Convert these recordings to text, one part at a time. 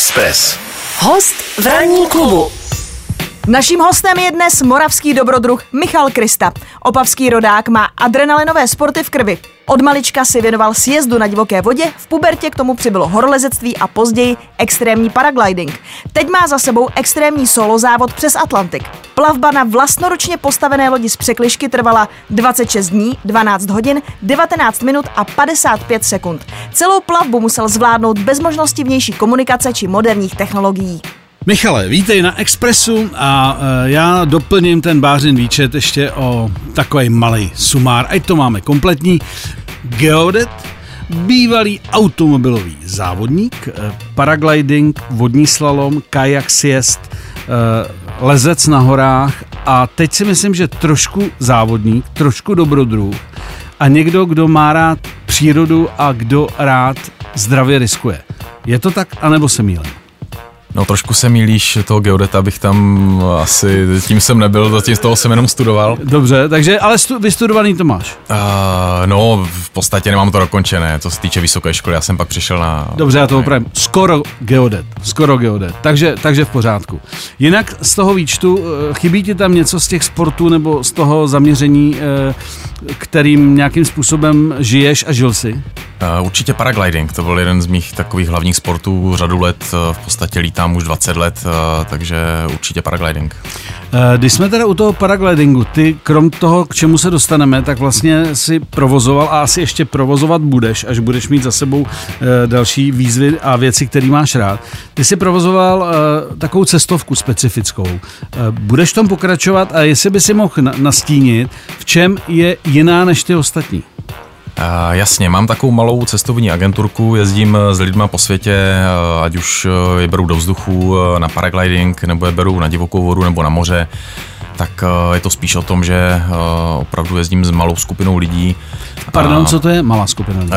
Express. Host v ranní klubu. Naším hostem je dnes moravský dobrodruh Michal Krista. Opavský rodák má adrenalinové sporty v krvi. Od malička si věnoval sjezdu na divoké vodě, v pubertě k tomu přibylo horolezectví a později extrémní paragliding. Teď má za sebou extrémní solo závod přes Atlantik. Plavba na vlastnoručně postavené lodi z překlišky trvala 26 dní, 12 hodin, 19 minut a 55 sekund. Celou plavbu musel zvládnout bez možnosti vnější komunikace či moderních technologií. Michale, vítej na Expressu a e, já doplním ten bářin výčet ještě o takový malý sumár, ať to máme kompletní. Geodet, bývalý automobilový závodník, e, paragliding, vodní slalom, kajak siest, e, lezec na horách a teď si myslím, že trošku závodník, trošku dobrodruh a někdo, kdo má rád přírodu a kdo rád zdravě riskuje. Je to tak, anebo se mýlím? No trošku se mílíš toho geodeta, bych tam asi, tím jsem nebyl, zatím z toho jsem jenom studoval. Dobře, takže ale stu, vystudovaný to máš? Uh, no, v podstatě nemám to dokončené, co se týče vysoké školy, já jsem pak přišel na... Dobře, já to opravím. Skoro geodet, skoro geodet, takže, takže v pořádku. Jinak z toho výčtu, eh, chybí ti tam něco z těch sportů nebo z toho zaměření, eh, kterým nějakým způsobem žiješ a žil si? Uh, určitě paragliding, to byl jeden z mých takových hlavních sportů řadu let, v podstatě lítám tam už 20 let, eh, takže určitě paragliding. Eh, když jsme teda u toho paraglidingu, ty krom toho, k čemu se dostaneme, tak vlastně si provozoval a asi ještě provozovat budeš, až budeš mít za sebou eh, další výzvy a věci, které máš rád. Ty si provozoval takovou cestovku specifickou. Budeš tom pokračovat a jestli by si mohl nastínit, v čem je jiná než ty ostatní? Uh, jasně, mám takovou malou cestovní agenturku, jezdím s lidmi po světě, uh, ať už je beru do vzduchu na paragliding, nebo je beru na divokou vodu nebo na moře, tak je to spíš o tom, že opravdu jezdím s malou skupinou lidí. Pardon, co to je malá skupina lidí?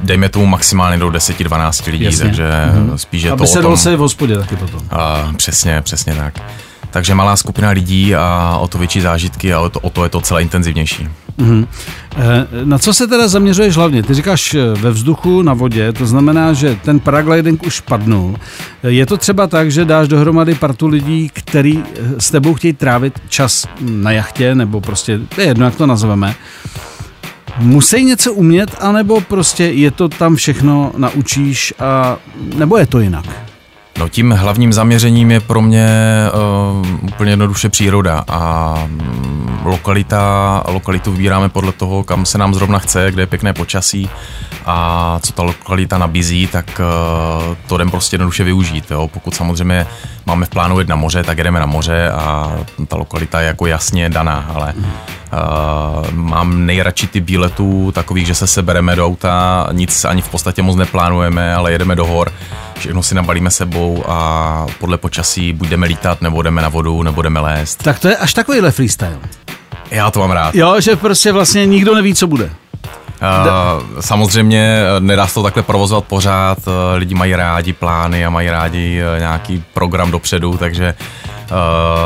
Dejme tomu maximálně do 10-12 lidí, Jasně. takže mm-hmm. spíš je Aby to se o tom... se v hospodě taky potom. Přesně, přesně tak. Takže malá skupina lidí a o to větší zážitky a o to, o to je to celé intenzivnější. Mm-hmm. Na co se teda zaměřuješ hlavně? Ty říkáš eh, ve vzduchu, na vodě, to znamená, že ten paragliding už padnul. Eh, je to třeba tak, že dáš dohromady partu lidí, který s tebou chtějí trávit čas na jachtě, nebo prostě, je jedno, jak to nazveme. Musí něco umět, anebo prostě je to tam všechno naučíš, a, nebo je to jinak? No tím hlavním zaměřením je pro mě uh, úplně jednoduše příroda a um, lokalita, lokalitu vybíráme podle toho, kam se nám zrovna chce, kde je pěkné počasí a co ta lokalita nabízí, tak uh, to jdem prostě jednoduše využít. Jo? Pokud samozřejmě máme v plánu jít na moře, tak jdeme na moře a ta lokalita je jako jasně daná, ale uh, mám nejradši ty bíletů takových, že se sebereme do auta, nic ani v podstatě moc neplánujeme, ale jedeme do hor, všechno si nabalíme sebou a podle počasí budeme lítat, nebo jdeme na vodu, nebo jdeme lézt. Tak to je až takovýhle freestyle. Já to mám rád. Jo, že prostě vlastně nikdo neví, co bude. Uh, samozřejmě nedá se to takhle provozovat pořád, uh, lidi mají rádi plány a mají rádi nějaký program dopředu, takže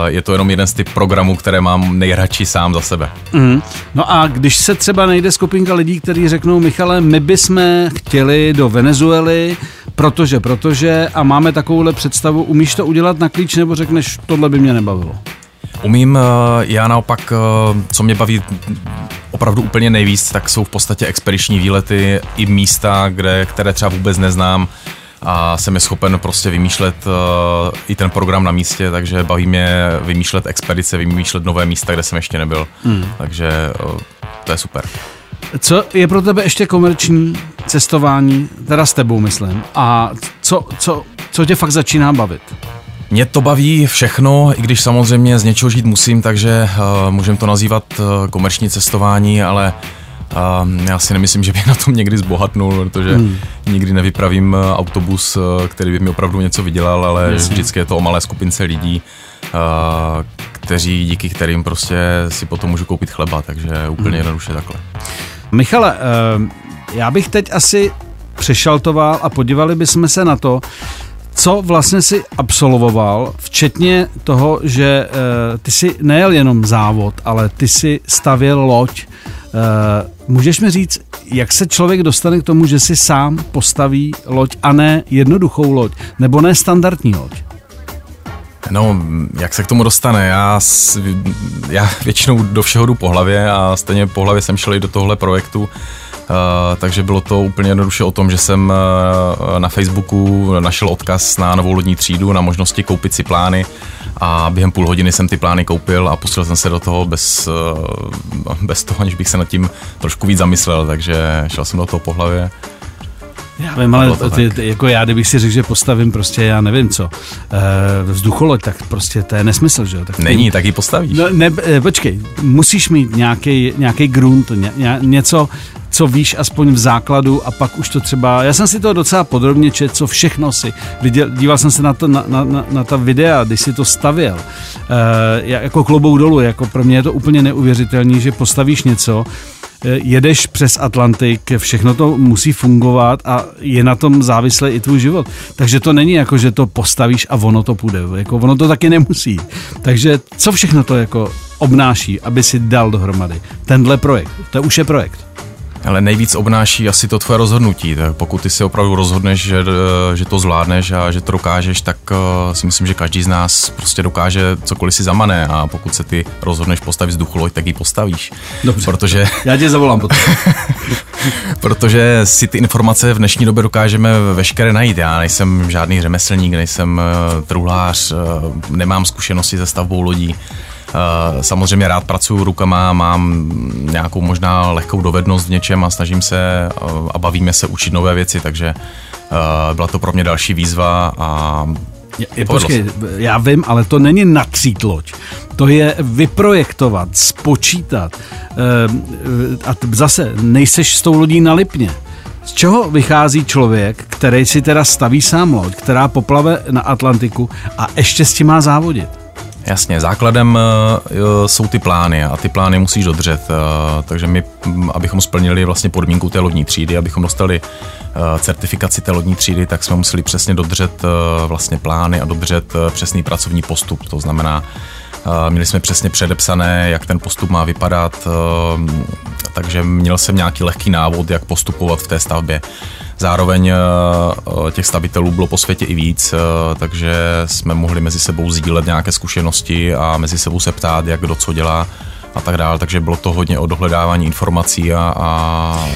je to jenom jeden z těch programů, které mám nejradši sám za sebe. Mm. No a když se třeba nejde skupinka lidí, kteří řeknou, Michale, my bychom chtěli do Venezuely, protože, protože a máme takovouhle představu, umíš to udělat na klíč nebo řekneš, tohle by mě nebavilo? Umím, já naopak, co mě baví opravdu úplně nejvíc, tak jsou v podstatě expediční výlety i místa, kde, které třeba vůbec neznám a jsem je schopen prostě vymýšlet uh, i ten program na místě, takže baví mě vymýšlet expedice, vymýšlet nové místa, kde jsem ještě nebyl. Hmm. Takže to je super. Co je pro tebe ještě komerční cestování, teda s tebou myslím, a co, co, co tě fakt začíná bavit? Mě to baví všechno, i když samozřejmě z něčeho žít musím, takže uh, můžeme to nazývat uh, komerční cestování, ale uh, já si nemyslím, že bych na tom někdy zbohatnul, protože hmm. nikdy nevypravím autobus, který by mi opravdu něco vydělal, ale Jasně. vždycky je to o malé skupince lidí, uh, kteří, díky kterým prostě si potom můžu koupit chleba, takže úplně hmm. jednoduše takhle. Michale, uh, já bych teď asi přešaltoval a podívali bychom se na to, co vlastně si absolvoval, včetně toho, že uh, ty si nejel jenom závod, ale ty si stavěl loď. můžeš mi říct, jak se člověk dostane k tomu, že si sám postaví loď a ne jednoduchou loď, nebo ne standardní loď? No, jak se k tomu dostane? Já, já většinou do všeho jdu po hlavě a stejně po hlavě jsem šel i do tohle projektu. Takže bylo to úplně jednoduše o tom, že jsem uh, na Facebooku našel odkaz na novou lodní třídu, na možnosti koupit si plány a během půl hodiny jsem ty plány koupil a pustil jsem se do toho bez, bez toho, aniž bych se nad tím trošku víc zamyslel, takže šel jsem do toho po hlavě. Já vím, ale ty, ty, jako já, kdybych si řekl, že postavím prostě, já nevím co, e, vzducholoď, tak prostě to je nesmysl, že jo? Tak Není, tak ji postavíš. No, ne, počkej, musíš mít nějaký grunt, ně, ně, něco, co víš aspoň v základu a pak už to třeba, já jsem si to docela podrobně čet, co všechno si, viděl, díval jsem se na, to, na, na, na, na ta videa, když si to stavěl, e, jako klobouk dolů, jako pro mě je to úplně neuvěřitelný, že postavíš něco, Eh, jedeš přes Atlantik, všechno to musí fungovat a je na tom závislý i tvůj život. Takže to není jako, že to postavíš a ono to půjde. Jako ono to taky nemusí. Takže co všechno to jako obnáší, aby si dal dohromady tenhle projekt? To už je projekt. Ale nejvíc obnáší asi to tvoje rozhodnutí. Tak pokud ty si opravdu rozhodneš, že, eh, že to zvládneš a že to dokážeš, tak uh, si myslím, že každý z nás prostě dokáže cokoliv si zamane a pokud se ty rozhodneš postavit vzduchu loď, tak ji postavíš. Dobře. Protože... Já tě zavolám potom. protože si ty informace v dnešní době dokážeme veškeré najít. Já nejsem žádný řemeslník, nejsem uh, truhlář, uh, nemám zkušenosti se stavbou lodí. Eh, samozřejmě rád pracuji rukama, mám nějakou možná lehkou dovednost v něčem a snažím se eh, a bavíme se učit nové věci, takže eh, byla to pro mě další výzva a je, počkej, já vím, ale to není natřít loď. To je vyprojektovat, spočítat. A zase nejseš s tou lodí na lipně. Z čeho vychází člověk, který si teda staví sám loď, která poplave na Atlantiku a ještě s tím má závodit? Jasně, základem uh, jsou ty plány a ty plány musíš dodržet. Uh, takže my, abychom splnili vlastně podmínku té lodní třídy, abychom dostali certifikaci té lodní třídy, tak jsme museli přesně dodržet vlastně plány a dodržet přesný pracovní postup. To znamená, Měli jsme přesně předepsané, jak ten postup má vypadat, takže měl jsem nějaký lehký návod, jak postupovat v té stavbě. Zároveň eh, eh, těch stavitelů bylo po světě i víc, eh, takže jsme mohli mezi sebou sdílet nějaké zkušenosti a mezi sebou se ptát, jak kdo co dělá a tak dále, takže bylo to hodně o dohledávání informací a, a,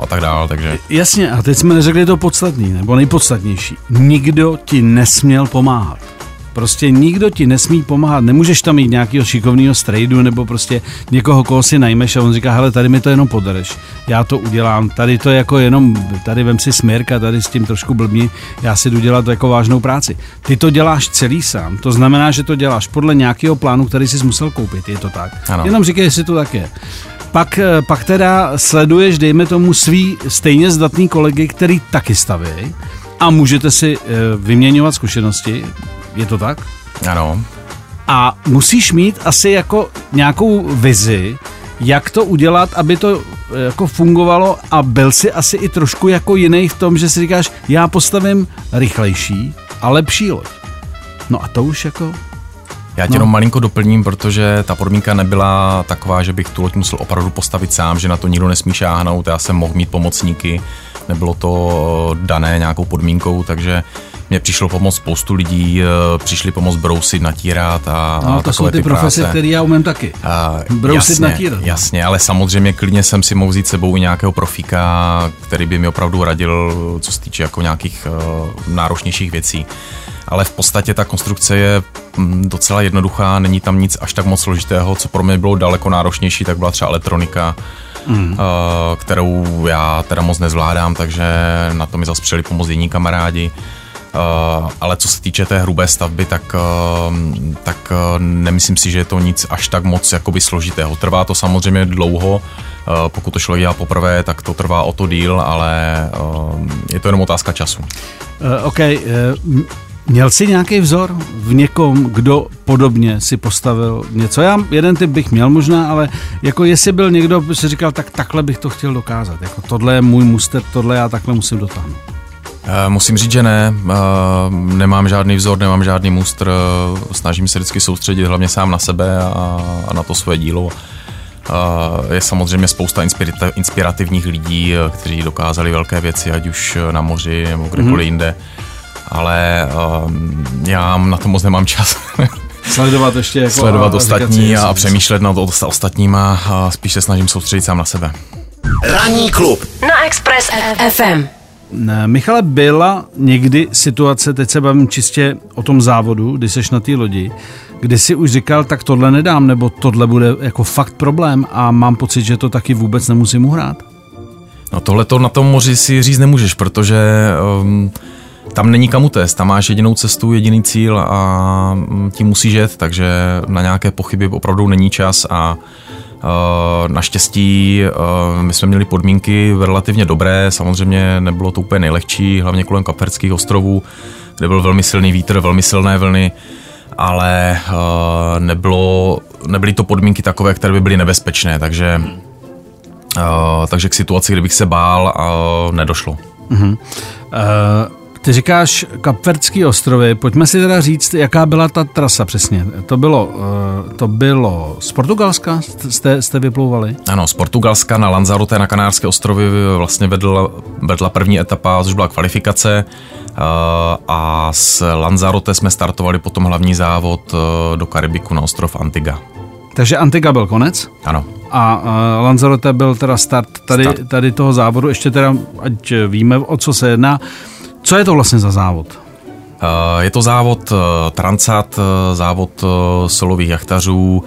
a tak dále, takže... Jasně, a teď jsme neřekli to podstatný, nebo nejpodstatnější. Nikdo ti nesměl pomáhat. Prostě nikdo ti nesmí pomáhat. Nemůžeš tam mít nějakého šikovného strejdu nebo prostě někoho, koho si najmeš a on říká, hele, tady mi to jenom podereš. Já to udělám. Tady to jako jenom, tady vem si směrka, tady s tím trošku blbni, já si jdu dělat jako vážnou práci. Ty to děláš celý sám. To znamená, že to děláš podle nějakého plánu, který jsi musel koupit. Je to tak. Ano. Jenom říkej, jestli to tak je pak, eh, pak teda sleduješ, dejme tomu, svý stejně zdatný kolegy, který taky staví a můžete si eh, vyměňovat zkušenosti. Je to tak? Ano. A musíš mít asi jako nějakou vizi, jak to udělat, aby to eh, jako fungovalo a byl si asi i trošku jako jiný v tom, že si říkáš, já postavím rychlejší a lepší loď. No a to už jako já tě no. jenom malinko doplním, protože ta podmínka nebyla taková, že bych tu loď musel opravdu postavit sám, že na to nikdo nesmí šáhnout, já jsem mohl mít pomocníky, nebylo to dané nějakou podmínkou, takže mě přišlo pomoct spoustu lidí, eh, přišli pomoct brousit, natírat a, no, a to jsou ty, ty profese, které já umím taky. A, brousit, jasně, natírat. Jasně, ale samozřejmě klidně jsem si mohl vzít sebou i nějakého profíka, který by mi opravdu radil, co se týče jako nějakých uh, náročnějších věcí. Ale v podstatě ta konstrukce je mm, docela jednoduchá, není tam nic až tak moc složitého, co pro mě bylo daleko náročnější, tak byla třeba elektronika, mm. uh, kterou já teda moc nezvládám, takže na to mi zase přijeli pomoct jiní kamarádi. Uh, ale co se týče té hrubé stavby, tak, uh, tak uh, nemyslím si, že je to nic až tak moc jakoby složitého. Trvá to samozřejmě dlouho, pokud to člověk dělá poprvé, tak to trvá o to díl, ale je to jenom otázka času. Uh, OK, uh, Měl jsi nějaký vzor v někom, kdo podobně si postavil něco? Já jeden typ bych měl možná, ale jako jestli byl někdo, by si říkal, tak takhle bych to chtěl dokázat. Jako tohle je můj muster, tohle já takhle musím dotáhnout. Eh, musím říct, že ne. Eh, nemám žádný vzor, nemám žádný mustr. Snažím se vždycky soustředit hlavně sám na sebe a, na to svoje dílo. je samozřejmě spousta inspirativních lidí, kteří dokázali velké věci, ať už na moři nebo kdekoliv mm-hmm. jinde. Ale já na to moc nemám čas. Sledovat ještě jako Sledovat a, ostatní a, a přemýšlet nad ostatníma a spíš se snažím soustředit sám na sebe. Ranní klub na Express FM. Michale, byla někdy situace, teď se bavím čistě o tom závodu, kdy seš na té lodi, kdy si už říkal, tak tohle nedám, nebo tohle bude jako fakt problém a mám pocit, že to taky vůbec nemusím uhrát? No tohle to na tom moři si říct nemůžeš, protože um, tam není kam utéct, tam máš jedinou cestu, jediný cíl a mm, tím musíš jet, takže na nějaké pochyby opravdu není čas a naštěstí uh, my jsme měli podmínky relativně dobré, samozřejmě nebylo to úplně nejlehčí, hlavně kolem Kaperských ostrovů, kde byl velmi silný vítr, velmi silné vlny, ale uh, nebylo, nebyly to podmínky takové, které by byly nebezpečné, takže, takže k situaci, kdybych se bál, nedošlo. Uh-huh. Uh... Ty říkáš Kapverdský ostrovy, pojďme si teda říct, jaká byla ta trasa přesně. To bylo, eh, to bylo z Portugalska, jste, jste vyplouvali? Ano, z Portugalska na Lanzarote na Kanárské ostrovy vlastně vedla, vedla první etapa, což byla kvalifikace eh, a z Lanzarote jsme startovali potom hlavní závod eh, do Karibiku na ostrov Antigua. Takže Antigua byl konec? Ano. A uh, Lanzarote byl teda start tady, start. tady toho závodu, ještě teda, ať víme, o co se jedná. Co je to vlastně za závod? Eh, je to závod eh, Transat, eh, závod solových jachtařů,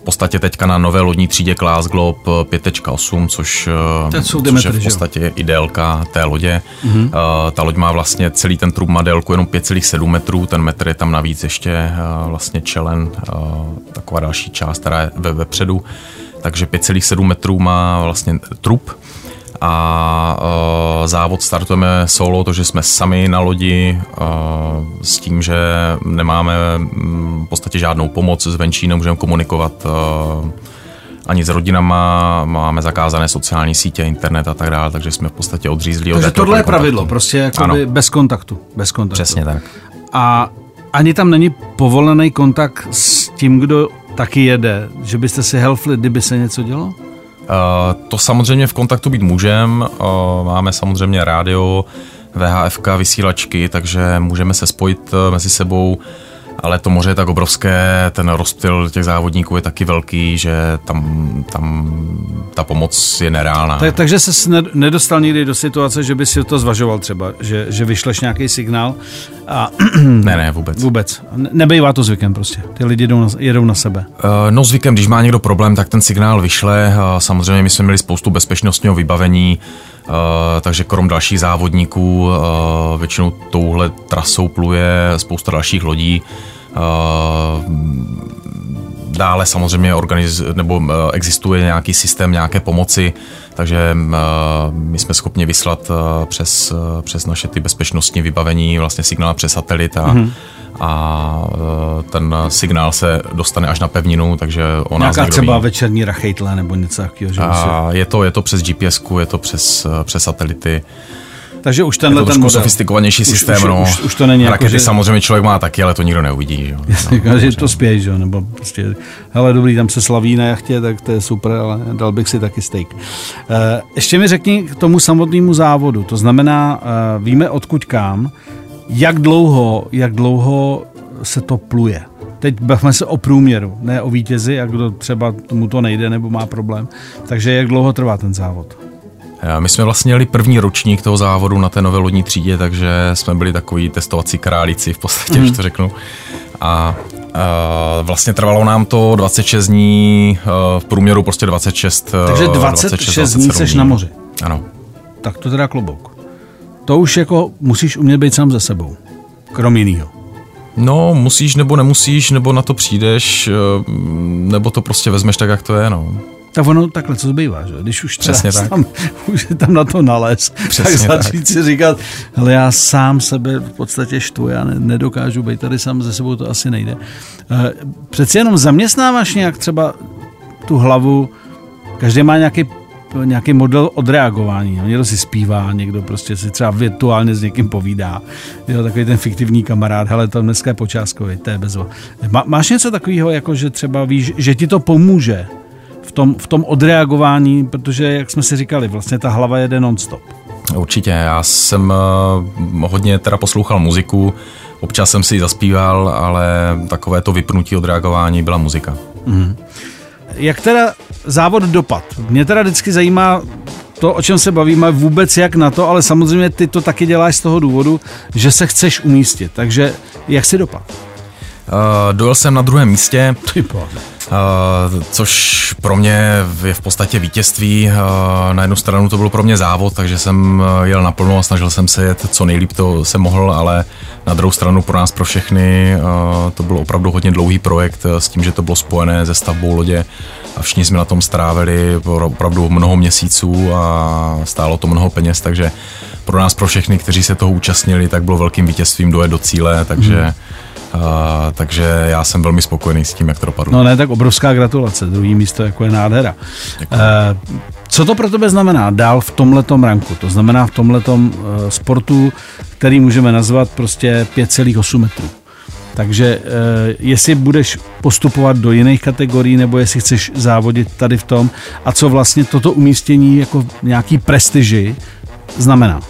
v podstatě teďka na nové lodní třídě Class Globe 5.8, což, což je v podstatě i délka té lodě. Mm-hmm. Ta loď má vlastně celý ten trup má délku jenom 5,7 metrů, ten metr je tam navíc ještě vlastně čelen, taková další část, která je ve, vepředu. Takže 5,7 metrů má vlastně trup a uh, závod startujeme solo, to, že jsme sami na lodi uh, s tím, že nemáme mm, v podstatě žádnou pomoc zvenčí, nemůžeme komunikovat uh, ani s rodinama, máme zakázané sociální sítě, internet a tak dále, takže jsme v podstatě odřízli takže od tohle je pravidlo, prostě jako bez kontaktu, bez kontaktu. Přesně tak. A ani tam není povolený kontakt s tím, kdo taky jede, že byste si helfli, kdyby se něco dělo? Eh, to samozřejmě v kontaktu být můžeme. Eh, máme samozřejmě rádio, VHFK, vysílačky, takže můžeme se spojit eh, mezi sebou ale to moře je tak obrovské, ten rozptyl těch závodníků je taky velký, že tam, tam ta pomoc je nereálná. Tak, takže se nedostal nikdy do situace, že by si to zvažoval třeba, že, že vyšleš nějaký signál a... ne, ne, vůbec. Vůbec. Nebejvá to zvykem prostě. Ty lidi jedou na, jedou na sebe. Uh, no zvykem, když má někdo problém, tak ten signál vyšle. Uh, samozřejmě my jsme měli spoustu bezpečnostního vybavení, Uh, takže krom dalších závodníků většinou touhle trasou pluje spousta dalších lodí. Uh, dále samozřejmě organiz, nebo uh, existuje nějaký systém nějaké pomoci, takže uh, my jsme schopni vyslat přes, přes naše ty bezpečnostní vybavení vlastně signál přes satelit a, mm-hmm a ten signál se dostane až na pevninu, takže ona Nějaká třeba ví. večerní rachejtle nebo něco takového. Že a je, to, je to přes GPS, je to přes, přes satelity. Takže už tenhle je to ten model. sofistikovanější systém. Už, no. už, už, to není Rakety jako, že... samozřejmě člověk má taky, ale to nikdo neuvidí. Že, no, že to spěš, že? nebo prostě, hele dobrý, tam se slaví na jachtě, tak to je super, ale dal bych si taky steak. Uh, ještě mi řekni k tomu samotnému závodu, to znamená, uh, víme odkud kam, jak dlouho, jak dlouho se to pluje. Teď bavme se o průměru, ne o vítězi, jak kdo třeba tomu to nejde nebo má problém. Takže jak dlouho trvá ten závod? My jsme vlastně měli první ročník toho závodu na té nové lodní třídě, takže jsme byli takový testovací králíci v podstatě, mm. už to řeknu. A Uh, vlastně trvalo nám to 26 dní, uh, v průměru prostě 26 Takže 26, 26 dní seš na moři. Ano. Tak to teda klobouk. To už jako musíš umět být sám ze sebou, krom jinýho. No, musíš nebo nemusíš, nebo na to přijdeš, nebo to prostě vezmeš tak, jak to je, no. Tak ono takhle, co zbývá, že? Když už Přesně tak. Tam, už je tam na to nalez, Přesně tak začít tak. si říkat, ale já sám sebe v podstatě štvu, já ne, nedokážu být tady sám ze sebou, to asi nejde. Eh, přeci jenom zaměstnáváš nějak třeba tu hlavu, každý má nějaký nějaký model odreagování. No, někdo si zpívá, někdo prostě si třeba virtuálně s někým povídá. Je to takový ten fiktivní kamarád, hele, to dneska je počáskový, to je bezva. Má, máš něco takového, jako že třeba víš, že ti to pomůže v tom, v tom odreagování, protože, jak jsme si říkali, vlastně ta hlava jede non-stop. Určitě, já jsem uh, hodně teda poslouchal muziku, občas jsem si ji zaspíval, ale takové to vypnutí odreagování byla muzika. Mm. Jak teda závod dopad? Mě teda vždycky zajímá to, o čem se bavíme, vůbec jak na to, ale samozřejmě ty to taky děláš z toho důvodu, že se chceš umístit. Takže jak si dopad? Uh, dojel jsem na druhém místě, uh, což pro mě je v podstatě vítězství. Uh, na jednu stranu to byl pro mě závod, takže jsem jel naplno a snažil jsem se jet co nejlíp to jsem mohl, ale na druhou stranu pro nás, pro všechny, to byl opravdu hodně dlouhý projekt s tím, že to bylo spojené se stavbou lodě a všichni jsme na tom strávili opravdu mnoho měsíců a stálo to mnoho peněz, takže pro nás, pro všechny, kteří se toho účastnili, tak bylo velkým vítězstvím dojet do cíle, takže hmm Uh, takže já jsem velmi spokojený s tím, jak to dopadlo. No ne, tak obrovská gratulace. Druhý místo jako je nádhera. Uh, co to pro tebe znamená dál v tomhletom ranku? To znamená v tomhletom uh, sportu, který můžeme nazvat prostě 5,8 metrů. Takže uh, jestli budeš postupovat do jiných kategorií, nebo jestli chceš závodit tady v tom, a co vlastně toto umístění jako nějaký prestiži znamená?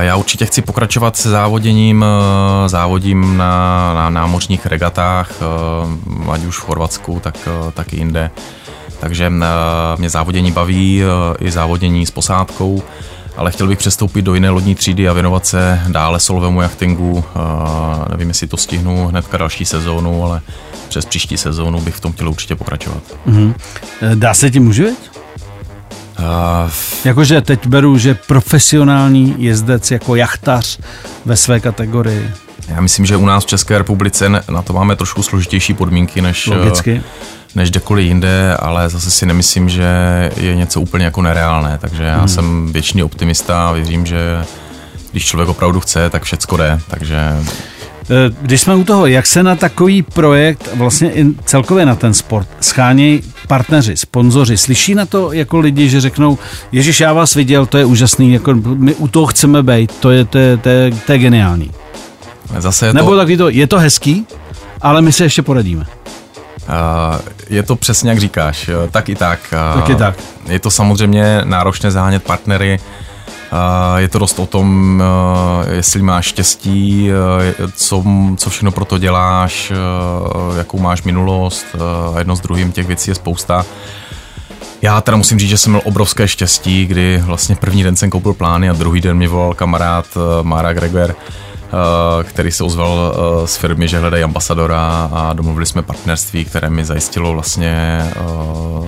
Já určitě chci pokračovat se závoděním, eh, závodím na, na námořních regatách, eh, ať už v Chorvatsku, tak, eh, tak i jinde. Takže mě závodění baví, i závodění s posádkou, ale chtěl bych přestoupit do jiné lodní třídy a věnovat se dále solovému jachtingu. Nevím, jestli to stihnu hnedka další sezónu, ale přes příští sezónu bych v tom chtěl určitě pokračovat. Mm-hmm. Dá se tím uživit? Uh, Jakože teď beru, že profesionální jezdec jako jachtař ve své kategorii. Já myslím, že u nás v České republice na to máme trošku složitější podmínky než, Logicky. než kdekoliv jinde, ale zase si nemyslím, že je něco úplně jako nereálné. Takže já hmm. jsem věčný optimista a věřím, že když člověk opravdu chce, tak všecko jde. Takže Eh, když jsme u toho, jak se na takový projekt, vlastně i celkově na ten sport, schánějí partneři, sponzoři, slyší na to jako lidi, že řeknou, Ježíš, já vás viděl, to je úžasný, jako my u toho chceme být, to je, to je, to je, to je geniální. Zase je Nebo to... takový to, je to hezký, ale my se ještě poradíme. Uh, je to přesně jak říkáš, tak i tak. Uh, tak i tak. Je to samozřejmě náročné zánět partnery, je to dost o tom, eh, jestli máš štěstí, eh, co, co všechno pro to děláš, eh, jakou máš minulost a jedno s druhým těch věcí je spousta. Já teda musím říct, že jsem měl obrovské štěstí, kdy vlastně první den jsem koupil plány a druhý den mi volal kamarád Mara Gregor, který se ozval eh, z firmy, že hledají ambasadora a domluvili jsme partnerství, které mi zajistilo vlastně eh,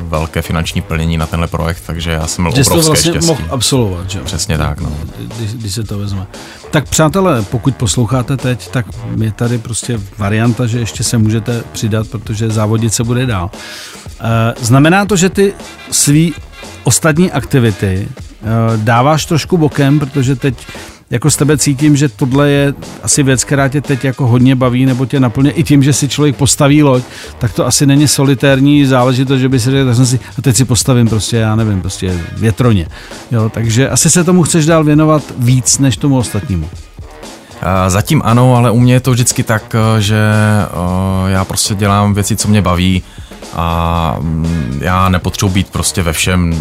velké finanční plnění na tenhle projekt, takže já jsem měl že obrovské vlastně štěstí. mohl absolvovat, že? Přesně tak, no. Když, když se to vezme. Tak přátelé, pokud posloucháte teď, tak je tady prostě varianta, že ještě se můžete přidat, protože závodit se bude dál. Znamená to, že ty svý ostatní aktivity dáváš trošku bokem, protože teď jako z tebe cítím, že tohle je asi věc, která tě teď jako hodně baví, nebo tě naplně i tím, že si člověk postaví loď, tak to asi není solitérní záležitost, že by si řekl, tak jsem si, a teď si postavím prostě, já nevím, prostě větroně. Jo, takže asi se tomu chceš dál věnovat víc než tomu ostatnímu. Zatím ano, ale u mě je to vždycky tak, že já prostě dělám věci, co mě baví a mm, já nepotřebuji být prostě ve všem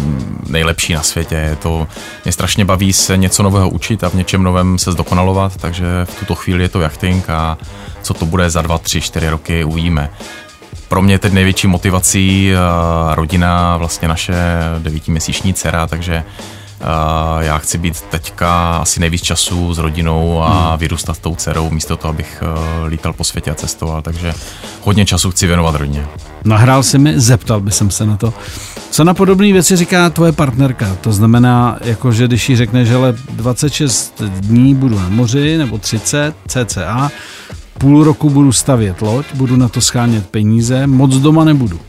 nejlepší na světě. Je to, mě strašně baví se něco nového učit a v něčem novém se zdokonalovat, takže v tuto chvíli je to jachting a co to bude za dva, tři, čtyři roky uvidíme. Pro mě teď největší motivací rodina, vlastně naše devítiměsíční dcera, takže já chci být teďka asi nejvíc času s rodinou a hmm. vyrůstat s tou dcerou, místo toho, abych eh, lítal po světě a cestoval, takže hodně času chci věnovat rodině. Nahrál si mi, zeptal by jsem se na to. Co na podobné věci říká tvoje partnerka? To znamená, jako že když jí řekneš, že 26 dní budu na moři, nebo 30 cca, půl roku budu stavět loď, budu na to schánět peníze, moc doma nebudu.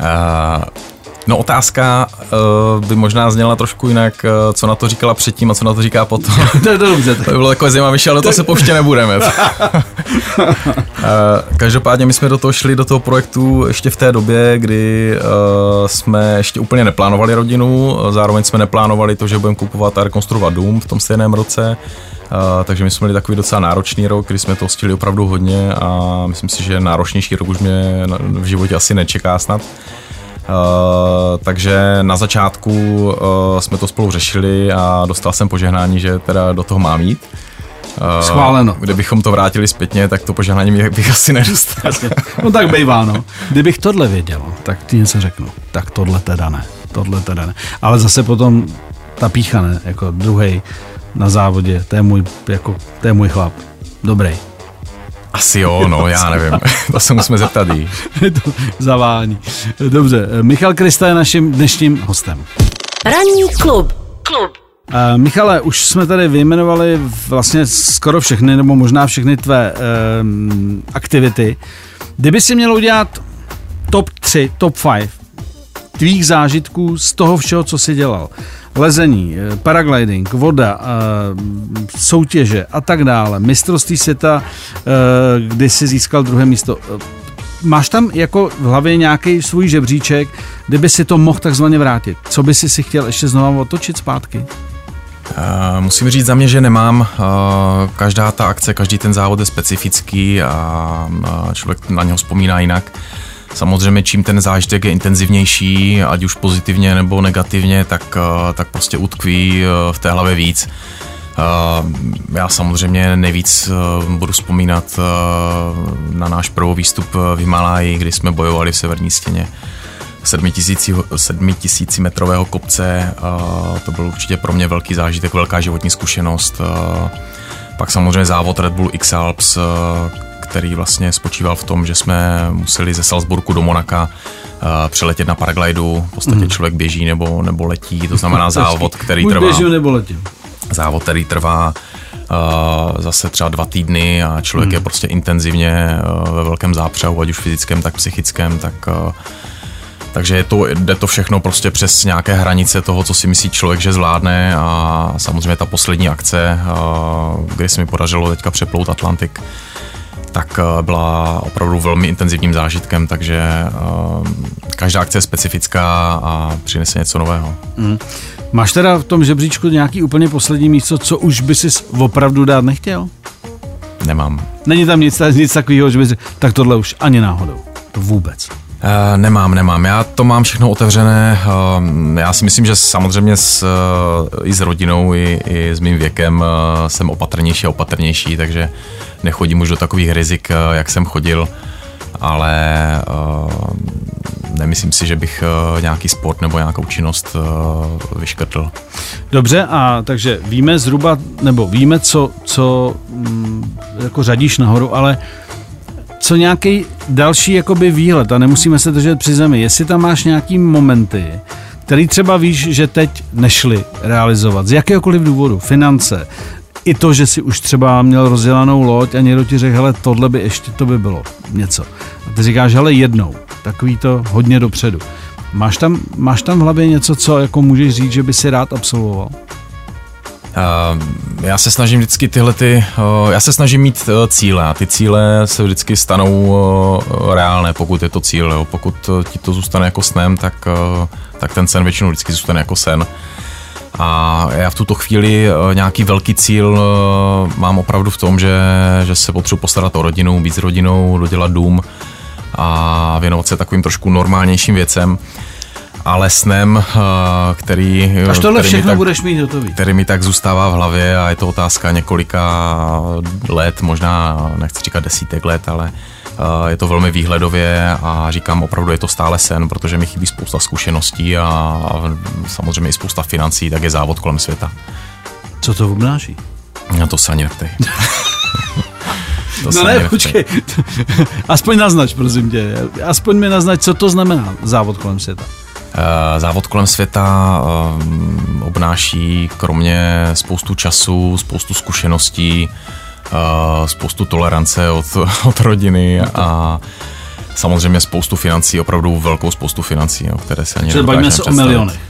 Uh, No otázka uh, by možná zněla trošku jinak, uh, co na to říkala předtím a co na to říká potom. to je to dobře. To by bylo takové zajímavější, ale to se pouště nebudeme. uh, každopádně my jsme do toho šli, do toho projektu ještě v té době, kdy uh, jsme ještě úplně neplánovali rodinu, zároveň jsme neplánovali to, že budeme kupovat a rekonstruovat dům v tom stejném roce. Uh, takže my jsme měli takový docela náročný rok, kdy jsme to stihli opravdu hodně a myslím si, že náročnější rok už mě v životě asi nečeká snad. Uh, takže na začátku uh, jsme to spolu řešili a dostal jsem požehnání, že teda do toho mám jít. Uh, Schváleno. Kdybychom to vrátili zpětně, tak to požehnání bych asi nedostal. no tak bejvá, no. Kdybych tohle věděl, tak ti něco řeknu. Tak tohle teda ne. Tohle teda ne. Ale zase potom ta pícha ne, jako druhý na závodě, to je můj, jako, to je můj chlap. Dobrý. Asi jo, no, já nevím. to se musíme zeptat jí. to zavání. Dobře, Michal Krista je naším dnešním hostem. Ranní klub. Klub. Uh, Michale, už jsme tady vyjmenovali vlastně skoro všechny, nebo možná všechny tvé uh, aktivity. Kdyby si měl udělat top 3, top 5 tvých zážitků z toho všeho, co jsi dělal, lezení, eh, paragliding, voda, eh, soutěže a tak dále, mistrovství světa, eh, kdy si získal druhé místo. Máš tam jako v hlavě nějaký svůj žebříček, kdyby si to mohl takzvaně vrátit? Co by si si chtěl ještě znovu otočit zpátky? Musím říct za mě, že nemám. Každá ta akce, každý ten závod je specifický a člověk na něho vzpomíná jinak. Samozřejmě čím ten zážitek je intenzivnější, ať už pozitivně nebo negativně, tak, eh, tak prostě utkví eh, v té hlavě víc. Eh, já samozřejmě nejvíc budu vzpomínat na náš první výstup v Himaláji, kdy jsme bojovali v severní stěně 7000 metrového kopce. To byl určitě pro mě velký zážitek, velká životní zkušenost. Pak samozřejmě závod Red Bull X Alps, který vlastně spočíval v tom, že jsme museli ze Salzburgu do Monaka uh, přeletět na paraglidu. V podstatě mm. člověk běží nebo, nebo letí, to znamená závod, který Buď trvá. Běžím nebo letím. Závod, který trvá Uh, zase třeba dva týdny a člověk mm. je prostě intenzivně uh, ve velkém zápřehu, ať už fyzickém, tak psychickém, tak uh, takže je to, jde to všechno prostě přes nějaké hranice toho, co si myslí člověk, že zvládne a samozřejmě ta poslední akce, kdy se mi podařilo teďka přeplout Atlantik, tak eh, byla opravdu velmi intenzivním zážitkem, takže uh, každá akce je specifická a přinese něco nového. Mm. Máš teda v tom žebříčku nějaký úplně poslední místo, co už by si opravdu dát nechtěl? Nemám. Není tam nic, nic takového, že bys tak tohle už ani náhodou. To vůbec. Uh, nemám, nemám. Já to mám všechno otevřené. Uh, já si myslím, že samozřejmě s, uh, i s rodinou, i, i s mým věkem jsem opatrnější a opatrnější, takže nechodím už do takových rizik, jak jsem chodil, ale nemyslím si, že bych nějaký sport nebo nějakou činnost vyškrtl. Dobře, a takže víme zhruba, nebo víme, co, co mm, jako řadíš nahoru, ale co nějaký další jakoby výhled a nemusíme se držet při zemi. Jestli tam máš nějaký momenty, který třeba víš, že teď nešli realizovat z jakéhokoliv důvodu, finance, i to, že si už třeba měl rozdělanou loď a někdo ti řekl, hele, tohle by ještě to by bylo něco. A ty říkáš, hele, jednou, takový to hodně dopředu. Máš tam, máš tam v hlavě něco, co jako můžeš říct, že by si rád absolvoval? Uh, já se snažím vždycky tyhle ty, uh, já se snažím mít uh, cíle a ty cíle se vždycky stanou reálné, pokud je to cíl. Jo. Pokud ti to zůstane jako snem, tak, tak ten sen většinou vždycky zůstane jako sen. A já v tuto chvíli nějaký velký cíl mám opravdu v tom, že, že se potřebuji postarat o rodinu, být s rodinou, dodělat dům a věnovat se takovým trošku normálnějším věcem ale snem, eh, který... Až tohle který všechno tak, budeš mít hotový. Který mi tak zůstává v hlavě a je to otázka několika let, možná nechci říkat desítek let, ale eh, je to velmi výhledově a říkám, opravdu je to stále sen, protože mi chybí spousta zkušeností a, samozřejmě i spousta financí, tak je závod kolem světa. Co to obnáší? No to se ani neptej. to no ne, počkej. Aspoň naznač, prosím tě. Aspoň mi naznač, co to znamená závod kolem světa. Eh, závod kolem světa eh, obnáší kromě spoustu času, spoustu zkušeností, eh, spoustu tolerance od, od rodiny a samozřejmě spoustu financí, opravdu velkou spoustu financí, jo, které se ani bavíme se o milionech.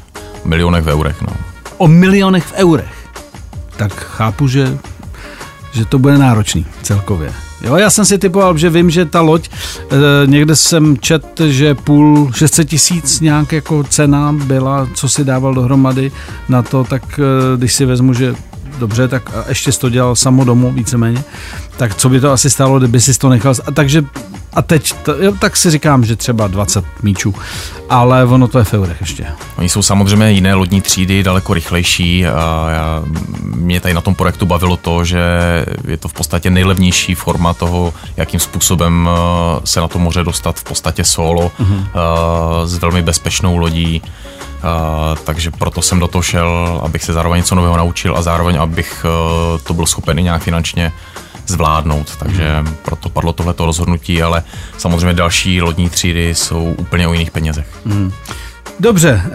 Milionech v eurech, no. O milionech v eurech. Tak chápu, že, že to bude náročný celkově. Jo, já jsem si typoval, že vím, že ta loď, e, někde jsem čet, že půl 600 tisíc nějak jako cena byla, co si dával dohromady na to, tak e, když si vezmu, že dobře, tak ještě to dělal samo domů víceméně, tak co by to asi stálo, kdyby si to nechal. A takže a teď, to, jo, tak si říkám, že třeba 20 míčů, ale ono to je v eurech ještě. Oni jsou samozřejmě jiné lodní třídy, daleko rychlejší a já, mě tady na tom projektu bavilo to, že je to v podstatě nejlevnější forma toho, jakým způsobem eh, se na to moře dostat v podstatě solo uh-huh. s velmi bezpečnou lodí. Uh, takže proto jsem do toho šel, abych se zároveň něco nového naučil a zároveň abych uh, to byl schopen i nějak finančně zvládnout, takže proto padlo tohleto rozhodnutí, ale samozřejmě další lodní třídy jsou úplně o jiných penězech. Hmm. Dobře, eh,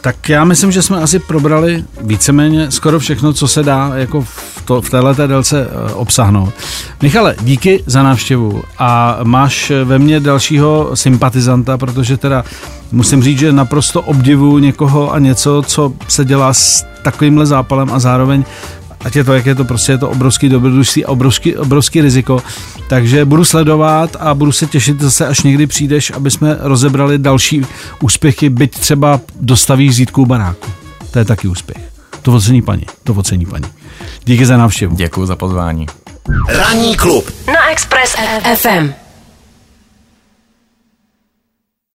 tak já myslím, že jsme asi probrali víceméně skoro všechno, co se dá jako v, to, v této délce eh, obsáhnout. Michale, díky za návštěvu a máš ve mně dalšího sympatizanta, protože teda musím říct, že naprosto obdivu někoho a něco, co se dělá s takovýmhle zápalem a zároveň ať je to, jak je to, prostě je to obrovský dobrodružství a obrovský, obrovský riziko. Takže budu sledovat a budu se těšit zase, až někdy přijdeš, aby jsme rozebrali další úspěchy, byť třeba dostavíš zítku baráku. To je taky úspěch. To ocení paní, to ocení paní. Díky za návštěvu. Děkuji za pozvání. Ranní klub na Express FM.